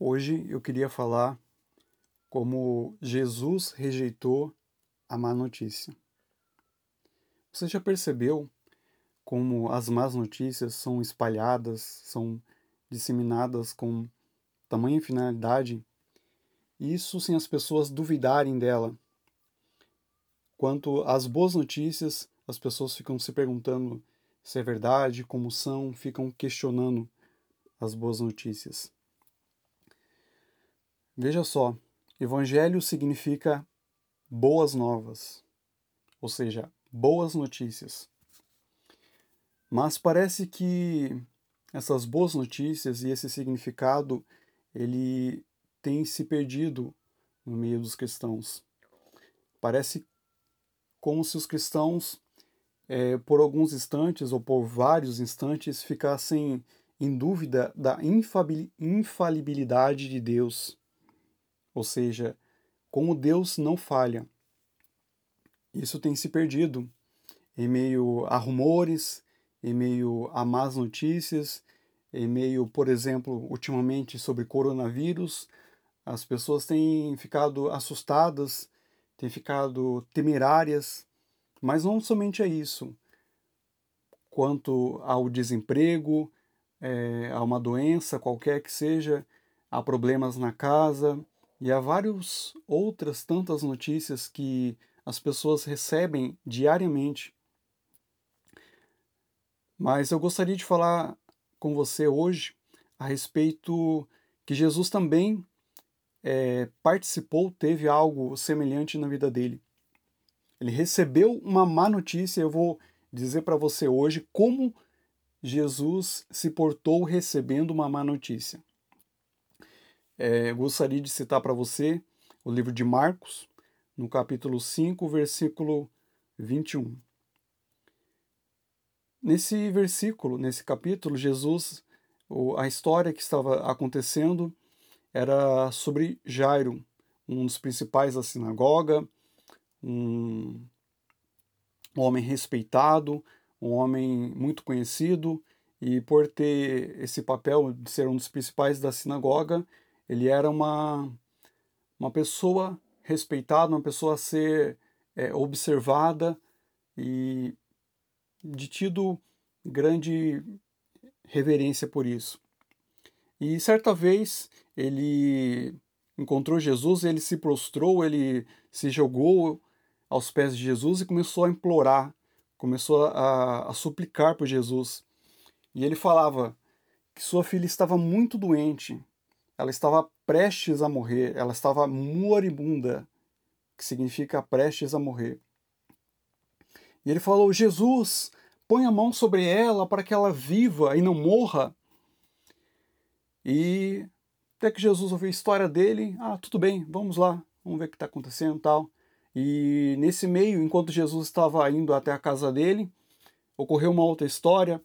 Hoje eu queria falar como Jesus rejeitou a má notícia. Você já percebeu como as más notícias são espalhadas, são disseminadas com tamanha finalidade, isso sem as pessoas duvidarem dela. Quanto às boas notícias, as pessoas ficam se perguntando se é verdade, como são, ficam questionando as boas notícias. Veja só, evangelho significa boas novas, ou seja, boas notícias. Mas parece que essas boas notícias e esse significado ele tem se perdido no meio dos cristãos. Parece como se os cristãos, é, por alguns instantes ou por vários instantes, ficassem em dúvida da infalibilidade de Deus ou seja, como Deus não falha. Isso tem se perdido em meio a rumores, em meio a más notícias, em meio, por exemplo, ultimamente sobre coronavírus, as pessoas têm ficado assustadas, têm ficado temerárias, mas não somente a isso. Quanto ao desemprego, é, a uma doença qualquer que seja, há problemas na casa, e há várias outras tantas notícias que as pessoas recebem diariamente. Mas eu gostaria de falar com você hoje a respeito que Jesus também é, participou, teve algo semelhante na vida dele. Ele recebeu uma má notícia. Eu vou dizer para você hoje como Jesus se portou recebendo uma má notícia. É, gostaria de citar para você o livro de Marcos, no capítulo 5, versículo 21. Nesse versículo, nesse capítulo, Jesus, a história que estava acontecendo era sobre Jairo, um dos principais da sinagoga, um homem respeitado, um homem muito conhecido, e por ter esse papel de ser um dos principais da sinagoga, ele era uma, uma pessoa respeitada, uma pessoa a ser é, observada e de tido grande reverência por isso. E certa vez ele encontrou Jesus, ele se prostrou, ele se jogou aos pés de Jesus e começou a implorar, começou a, a suplicar por Jesus. E ele falava que sua filha estava muito doente ela estava prestes a morrer, ela estava moribunda, que significa prestes a morrer. E ele falou: Jesus, põe a mão sobre ela para que ela viva e não morra. E até que Jesus ouviu a história dele, ah, tudo bem, vamos lá, vamos ver o que está acontecendo tal. E nesse meio, enquanto Jesus estava indo até a casa dele, ocorreu uma outra história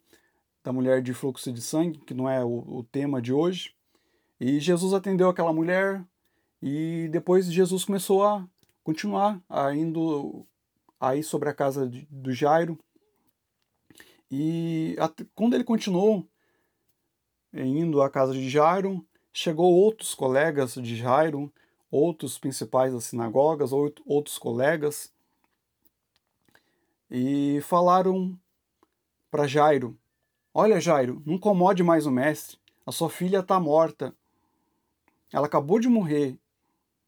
da mulher de fluxo de sangue, que não é o, o tema de hoje. E Jesus atendeu aquela mulher e depois Jesus começou a continuar a indo aí sobre a casa de, do Jairo. E quando ele continuou indo à casa de Jairo, chegou outros colegas de Jairo, outros principais das sinagogas, outros colegas, e falaram para Jairo: Olha, Jairo, não incomode mais o mestre, a sua filha está morta. Ela acabou de morrer.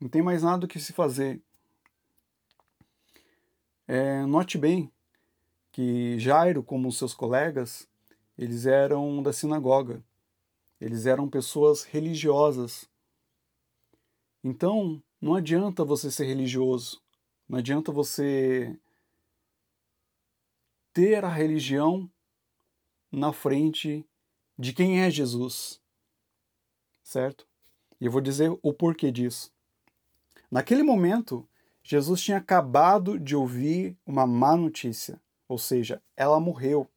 Não tem mais nada o que se fazer. É, note bem que Jairo, como seus colegas, eles eram da sinagoga. Eles eram pessoas religiosas. Então, não adianta você ser religioso. Não adianta você ter a religião na frente de quem é Jesus. Certo? E eu vou dizer o porquê disso. Naquele momento, Jesus tinha acabado de ouvir uma má notícia, ou seja, ela morreu.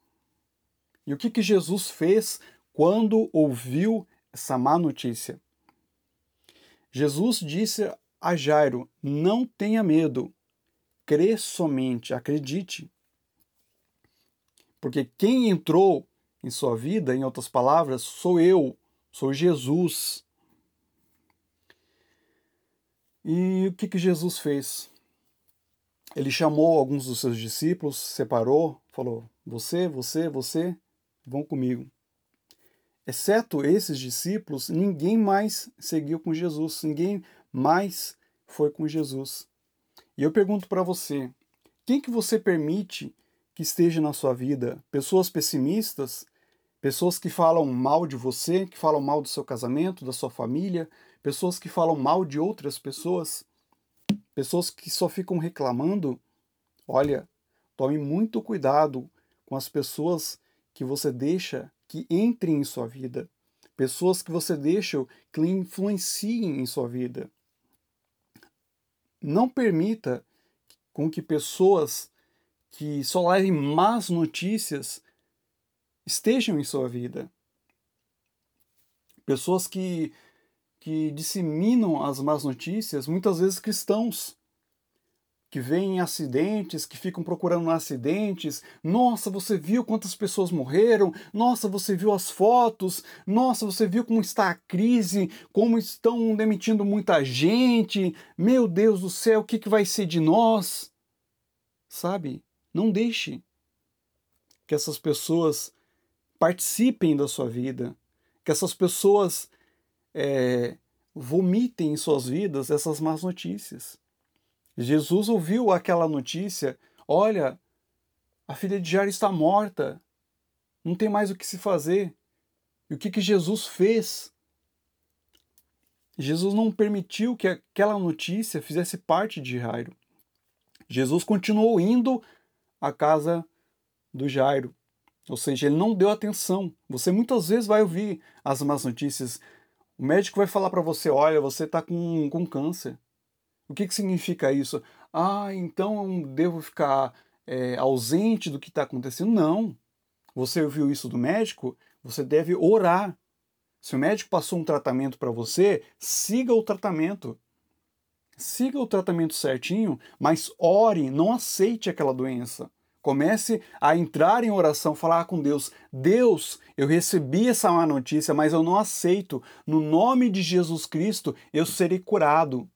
E o que, que Jesus fez quando ouviu essa má notícia? Jesus disse a Jairo: Não tenha medo, crê somente, acredite. Porque quem entrou em sua vida, em outras palavras, sou eu, sou Jesus. E o que, que Jesus fez? Ele chamou alguns dos seus discípulos, separou, falou: Você, você, você, vão comigo. Exceto esses discípulos, ninguém mais seguiu com Jesus, ninguém mais foi com Jesus. E eu pergunto para você: quem que você permite que esteja na sua vida? Pessoas pessimistas? Pessoas que falam mal de você, que falam mal do seu casamento, da sua família, pessoas que falam mal de outras pessoas, pessoas que só ficam reclamando. Olha, tome muito cuidado com as pessoas que você deixa que entrem em sua vida, pessoas que você deixa que influenciem em sua vida. Não permita com que pessoas que só levem más notícias estejam em sua vida. Pessoas que, que disseminam as más notícias, muitas vezes cristãos, que veem acidentes, que ficam procurando acidentes. Nossa, você viu quantas pessoas morreram? Nossa, você viu as fotos? Nossa, você viu como está a crise? Como estão demitindo muita gente? Meu Deus do céu, o que, que vai ser de nós? Sabe? Não deixe que essas pessoas participem da sua vida, que essas pessoas é, vomitem em suas vidas essas más notícias. Jesus ouviu aquela notícia: olha, a filha de Jairo está morta, não tem mais o que se fazer. E o que, que Jesus fez? Jesus não permitiu que aquela notícia fizesse parte de Jairo. Jesus continuou indo à casa do Jairo. Ou seja, ele não deu atenção. Você muitas vezes vai ouvir as más notícias. O médico vai falar para você: olha, você está com, com câncer. O que, que significa isso? Ah, então eu devo ficar é, ausente do que está acontecendo? Não. Você ouviu isso do médico? Você deve orar. Se o médico passou um tratamento para você, siga o tratamento. Siga o tratamento certinho, mas ore, não aceite aquela doença. Comece a entrar em oração, falar com Deus. Deus, eu recebi essa má notícia, mas eu não aceito. No nome de Jesus Cristo, eu serei curado.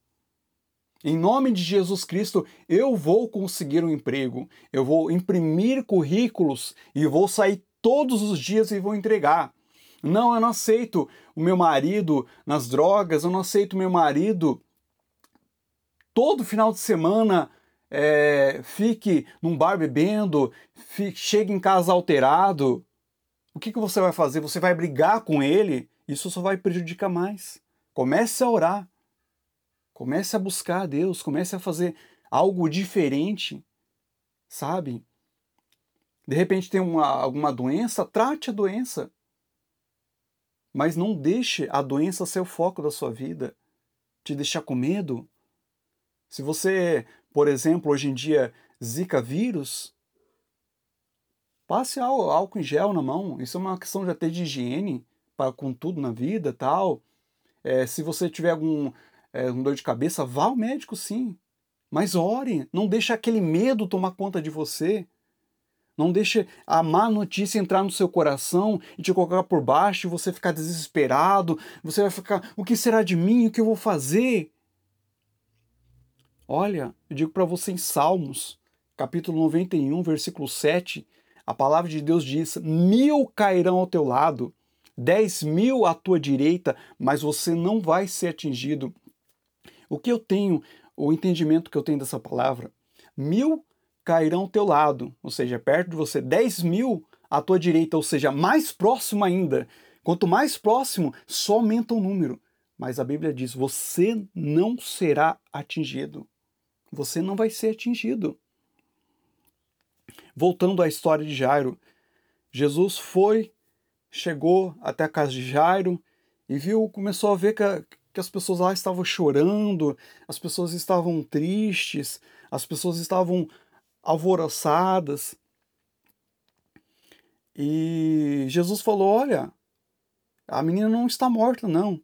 Em nome de Jesus Cristo, eu vou conseguir um emprego. Eu vou imprimir currículos e vou sair todos os dias e vou entregar. Não, eu não aceito o meu marido nas drogas, eu não aceito o meu marido todo final de semana é, fique num bar bebendo, fique, chegue em casa alterado, o que, que você vai fazer? Você vai brigar com ele? Isso só vai prejudicar mais. Comece a orar. Comece a buscar a Deus. Comece a fazer algo diferente. Sabe? De repente tem uma, alguma doença, trate a doença. Mas não deixe a doença ser o foco da sua vida. Te deixar com medo. Se você por exemplo, hoje em dia, Zika vírus, passe álcool em gel na mão. Isso é uma questão de até de higiene para com tudo na vida tal. É, se você tiver algum é, um dor de cabeça, vá ao médico sim. Mas ore, não deixe aquele medo tomar conta de você. Não deixe a má notícia entrar no seu coração e te colocar por baixo e você ficar desesperado. Você vai ficar, o que será de mim? O que eu vou fazer? Olha, eu digo para você em Salmos, capítulo 91, versículo 7, a palavra de Deus diz: Mil cairão ao teu lado, dez mil à tua direita, mas você não vai ser atingido. O que eu tenho, o entendimento que eu tenho dessa palavra? Mil cairão ao teu lado, ou seja, perto de você, dez mil à tua direita, ou seja, mais próximo ainda. Quanto mais próximo, só aumenta o número. Mas a Bíblia diz: você não será atingido você não vai ser atingido. Voltando à história de Jairo, Jesus foi, chegou até a casa de Jairo e viu, começou a ver que, a, que as pessoas lá estavam chorando, as pessoas estavam tristes, as pessoas estavam alvoroçadas. E Jesus falou: Olha, a menina não está morta, não.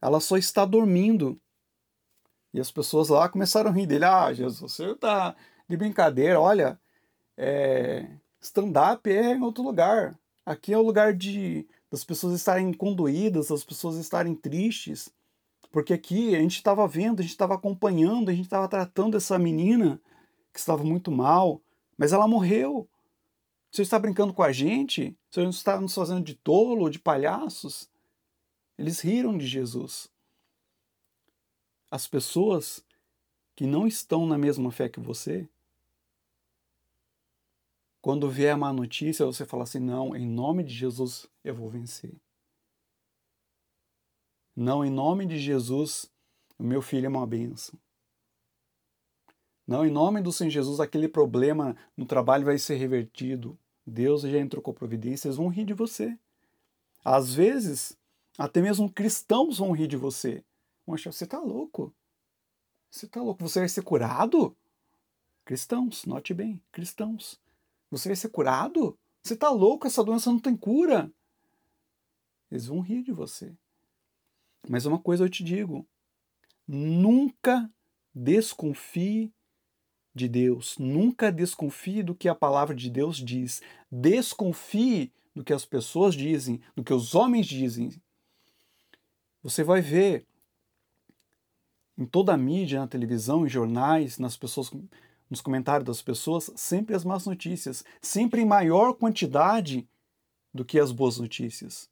Ela só está dormindo. E as pessoas lá começaram a rir dele. Ah, Jesus, você tá de brincadeira. Olha, é, stand-up é em outro lugar. Aqui é o lugar de das pessoas estarem condoídas, das pessoas estarem tristes. porque aqui a gente estava vendo, a gente estava acompanhando, a gente estava tratando essa menina que estava muito mal, mas ela morreu. Você está brincando com a gente? Você está nos fazendo de tolo, de palhaços? Eles riram de Jesus. As pessoas que não estão na mesma fé que você, quando vier a má notícia, você fala assim: não, em nome de Jesus eu vou vencer. Não, em nome de Jesus, o meu filho é uma benção. Não, em nome do Senhor Jesus, aquele problema no trabalho vai ser revertido. Deus já entrou com providência, eles vão rir de você. Às vezes, até mesmo cristãos vão rir de você. Vão achar, você está louco. Você está louco. Você vai ser curado? Cristãos, note bem, cristãos. Você vai ser curado? Você está louco, essa doença não tem cura. Eles vão rir de você. Mas uma coisa eu te digo: nunca desconfie de Deus. Nunca desconfie do que a palavra de Deus diz. Desconfie do que as pessoas dizem, do que os homens dizem. Você vai ver em toda a mídia, na televisão, em jornais, nas pessoas, nos comentários das pessoas, sempre as más notícias, sempre em maior quantidade do que as boas notícias.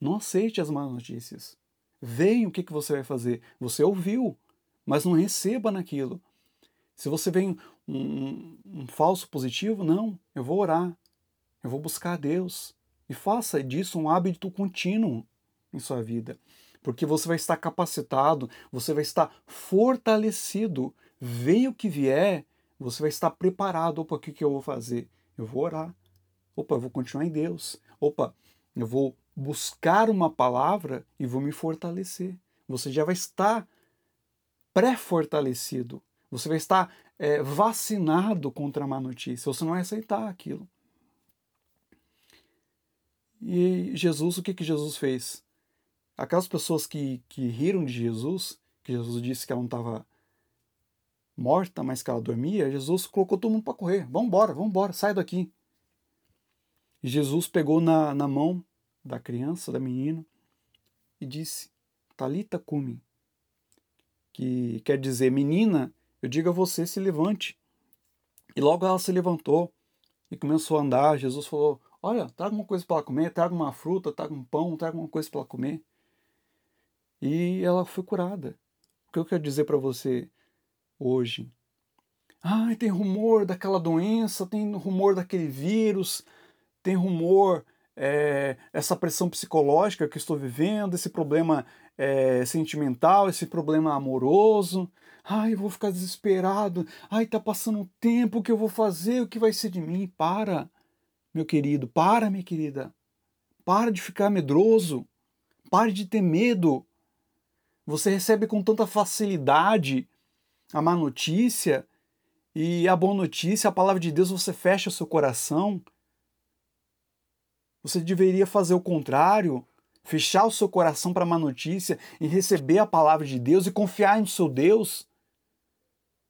Não aceite as más notícias. Venha, o que, que você vai fazer? Você ouviu, mas não receba naquilo. Se você vem um, um, um falso positivo, não, eu vou orar, eu vou buscar a Deus. E faça disso um hábito contínuo em sua vida. Porque você vai estar capacitado, você vai estar fortalecido. Venha o que vier, você vai estar preparado. Opa, o que, que eu vou fazer? Eu vou orar. Opa, eu vou continuar em Deus. Opa, eu vou buscar uma palavra e vou me fortalecer. Você já vai estar pré-fortalecido. Você vai estar é, vacinado contra a má notícia. Você não vai aceitar aquilo. E Jesus, o que, que Jesus fez? Aquelas pessoas que, que riram de Jesus, que Jesus disse que ela não estava morta, mas que ela dormia, Jesus colocou todo mundo para correr. Vamos embora, vamos embora, sai daqui. Jesus pegou na, na mão da criança, da menina, e disse: Talita cumi, que quer dizer, menina, eu digo a você, se levante. E logo ela se levantou e começou a andar. Jesus falou: Olha, traga uma coisa para ela comer, traga uma fruta, traga um pão, traga uma coisa para ela comer. E ela foi curada. O que eu quero dizer para você hoje? Ah, tem rumor daquela doença, tem rumor daquele vírus, tem rumor é, essa pressão psicológica que estou vivendo, esse problema é, sentimental, esse problema amoroso. Ai, eu vou ficar desesperado. Ai, tá passando um tempo, o que eu vou fazer? O que vai ser de mim? Para, meu querido, para, minha querida. Para de ficar medroso. Pare de ter medo. Você recebe com tanta facilidade a má notícia e a boa notícia, a palavra de Deus, você fecha o seu coração você deveria fazer o contrário, fechar o seu coração para a má notícia e receber a palavra de Deus e confiar no seu Deus.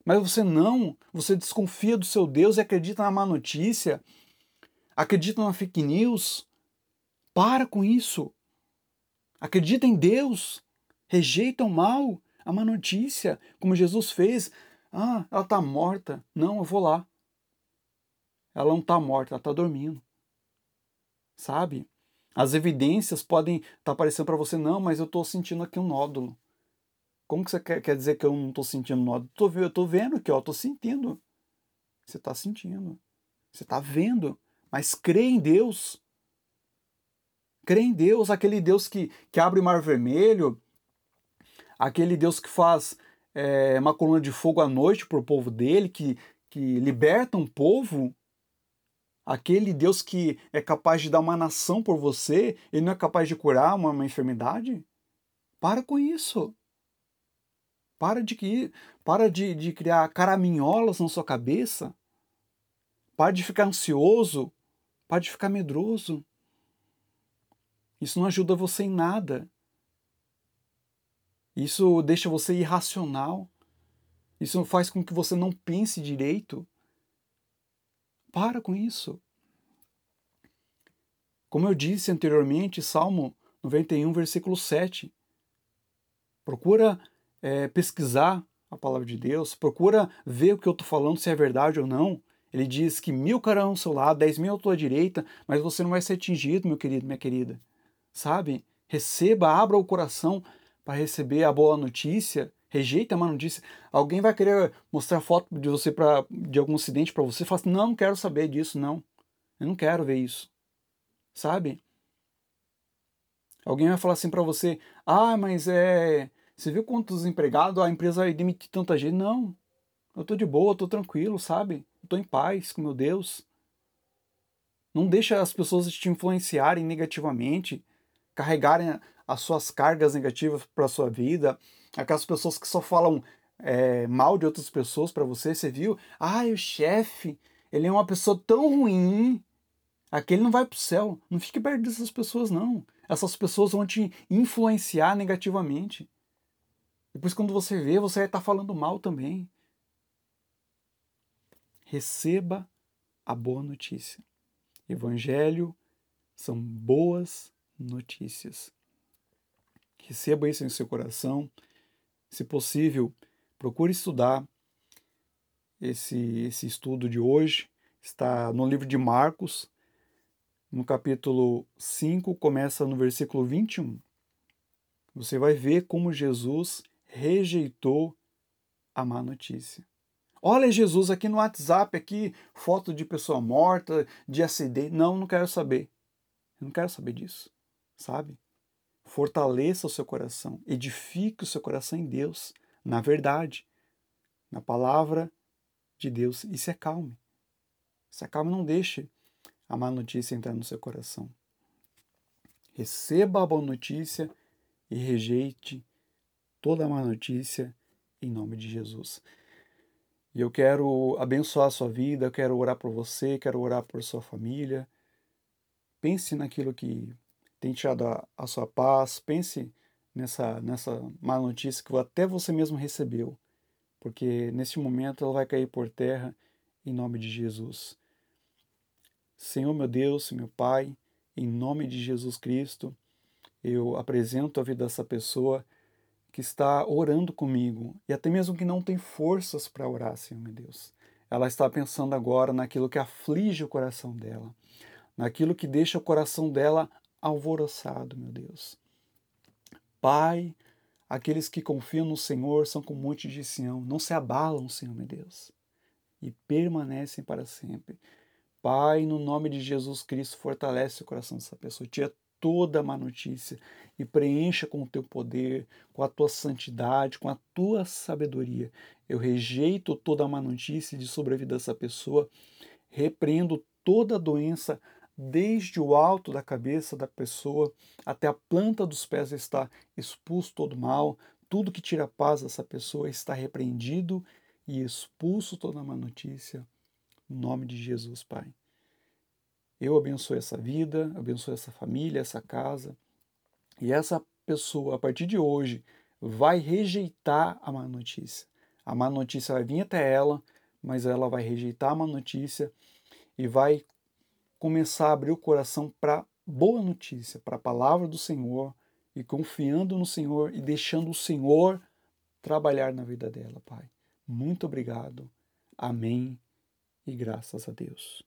Mas você não, você desconfia do seu Deus e acredita na má notícia, acredita na fake news. Para com isso. Acredita em Deus. Rejeita o mal, a má notícia, como Jesus fez. Ah, ela está morta. Não, eu vou lá. Ela não está morta, ela está dormindo sabe? As evidências podem estar tá aparecendo para você, não, mas eu estou sentindo aqui um nódulo. Como que você quer, quer dizer que eu não estou sentindo nódulo? Tô, eu estou vendo aqui, ó, estou sentindo. Você está sentindo. Você está vendo. Mas crê em Deus. Crê em Deus, aquele Deus que, que abre o mar vermelho, aquele Deus que faz é, uma coluna de fogo à noite para o povo dele, que, que liberta um povo Aquele Deus que é capaz de dar uma nação por você, ele não é capaz de curar uma, uma enfermidade? Para com isso. Para de, para de, de criar caraminholas na sua cabeça. Para de ficar ansioso. Para de ficar medroso. Isso não ajuda você em nada. Isso deixa você irracional. Isso faz com que você não pense direito. Para com isso. Como eu disse anteriormente, Salmo 91, versículo 7. procura é, pesquisar a palavra de Deus, procura ver o que eu estou falando, se é verdade ou não. Ele diz que mil cairão ao seu lado, dez mil à tua direita, mas você não vai ser atingido, meu querido, minha querida. Sabe? Receba, abra o coração para receber a boa notícia. Rejeita a má notícia. Alguém vai querer mostrar foto de você para de algum acidente para você, fala assim: "Não, não quero saber disso, não. Eu não quero ver isso." Sabe? Alguém vai falar assim para você: "Ah, mas é, você viu quantos empregados a empresa vai demitir tanta gente?" Não. Eu tô de boa, tô tranquilo, sabe? Eu tô em paz com meu Deus. Não deixa as pessoas te influenciarem negativamente, carregarem as suas cargas negativas para sua vida. Aquelas pessoas que só falam é, mal de outras pessoas para você, você viu? Ah, o chefe, ele é uma pessoa tão ruim. Aquele não vai para o céu. Não fique perto dessas pessoas, não. Essas pessoas vão te influenciar negativamente. Depois, quando você vê, você vai estar tá falando mal também. Receba a boa notícia. Evangelho são boas notícias. Receba isso em seu coração. Se possível, procure estudar esse, esse estudo de hoje. Está no livro de Marcos, no capítulo 5, começa no versículo 21. Você vai ver como Jesus rejeitou a má notícia. Olha Jesus aqui no WhatsApp, aqui, foto de pessoa morta, de acidente. Não, não quero saber. Eu não quero saber disso, sabe? Fortaleça o seu coração, edifique o seu coração em Deus, na verdade, na palavra de Deus e se acalme. Se acalme, não deixe a má notícia entrar no seu coração. Receba a boa notícia e rejeite toda a má notícia em nome de Jesus. E eu quero abençoar a sua vida, eu quero orar por você, quero orar por sua família. Pense naquilo que tem tirado a, a sua paz, pense nessa, nessa má notícia que até você mesmo recebeu, porque nesse momento ela vai cair por terra em nome de Jesus. Senhor meu Deus, meu Pai, em nome de Jesus Cristo, eu apresento a vida dessa pessoa que está orando comigo e até mesmo que não tem forças para orar, Senhor meu Deus. Ela está pensando agora naquilo que aflige o coração dela, naquilo que deixa o coração dela alvoroçado, meu Deus. Pai, aqueles que confiam no Senhor são como o monte de Sião, não se abalam, Senhor meu Deus, e permanecem para sempre. Pai, no nome de Jesus Cristo, fortalece o coração dessa pessoa, tira toda a má notícia e preencha com o teu poder, com a tua santidade, com a tua sabedoria. Eu rejeito toda a má notícia de sobre a vida dessa pessoa, repreendo toda a doença desde o alto da cabeça da pessoa até a planta dos pés está expulso todo mal, tudo que tira paz dessa pessoa está repreendido e expulso toda má notícia. Em nome de Jesus, Pai. Eu abençoo essa vida, abençoo essa família, essa casa. E essa pessoa, a partir de hoje, vai rejeitar a má notícia. A má notícia vai vir até ela, mas ela vai rejeitar a má notícia e vai começar a abrir o coração para boa notícia, para a palavra do Senhor e confiando no Senhor e deixando o Senhor trabalhar na vida dela, Pai. Muito obrigado. Amém e graças a Deus.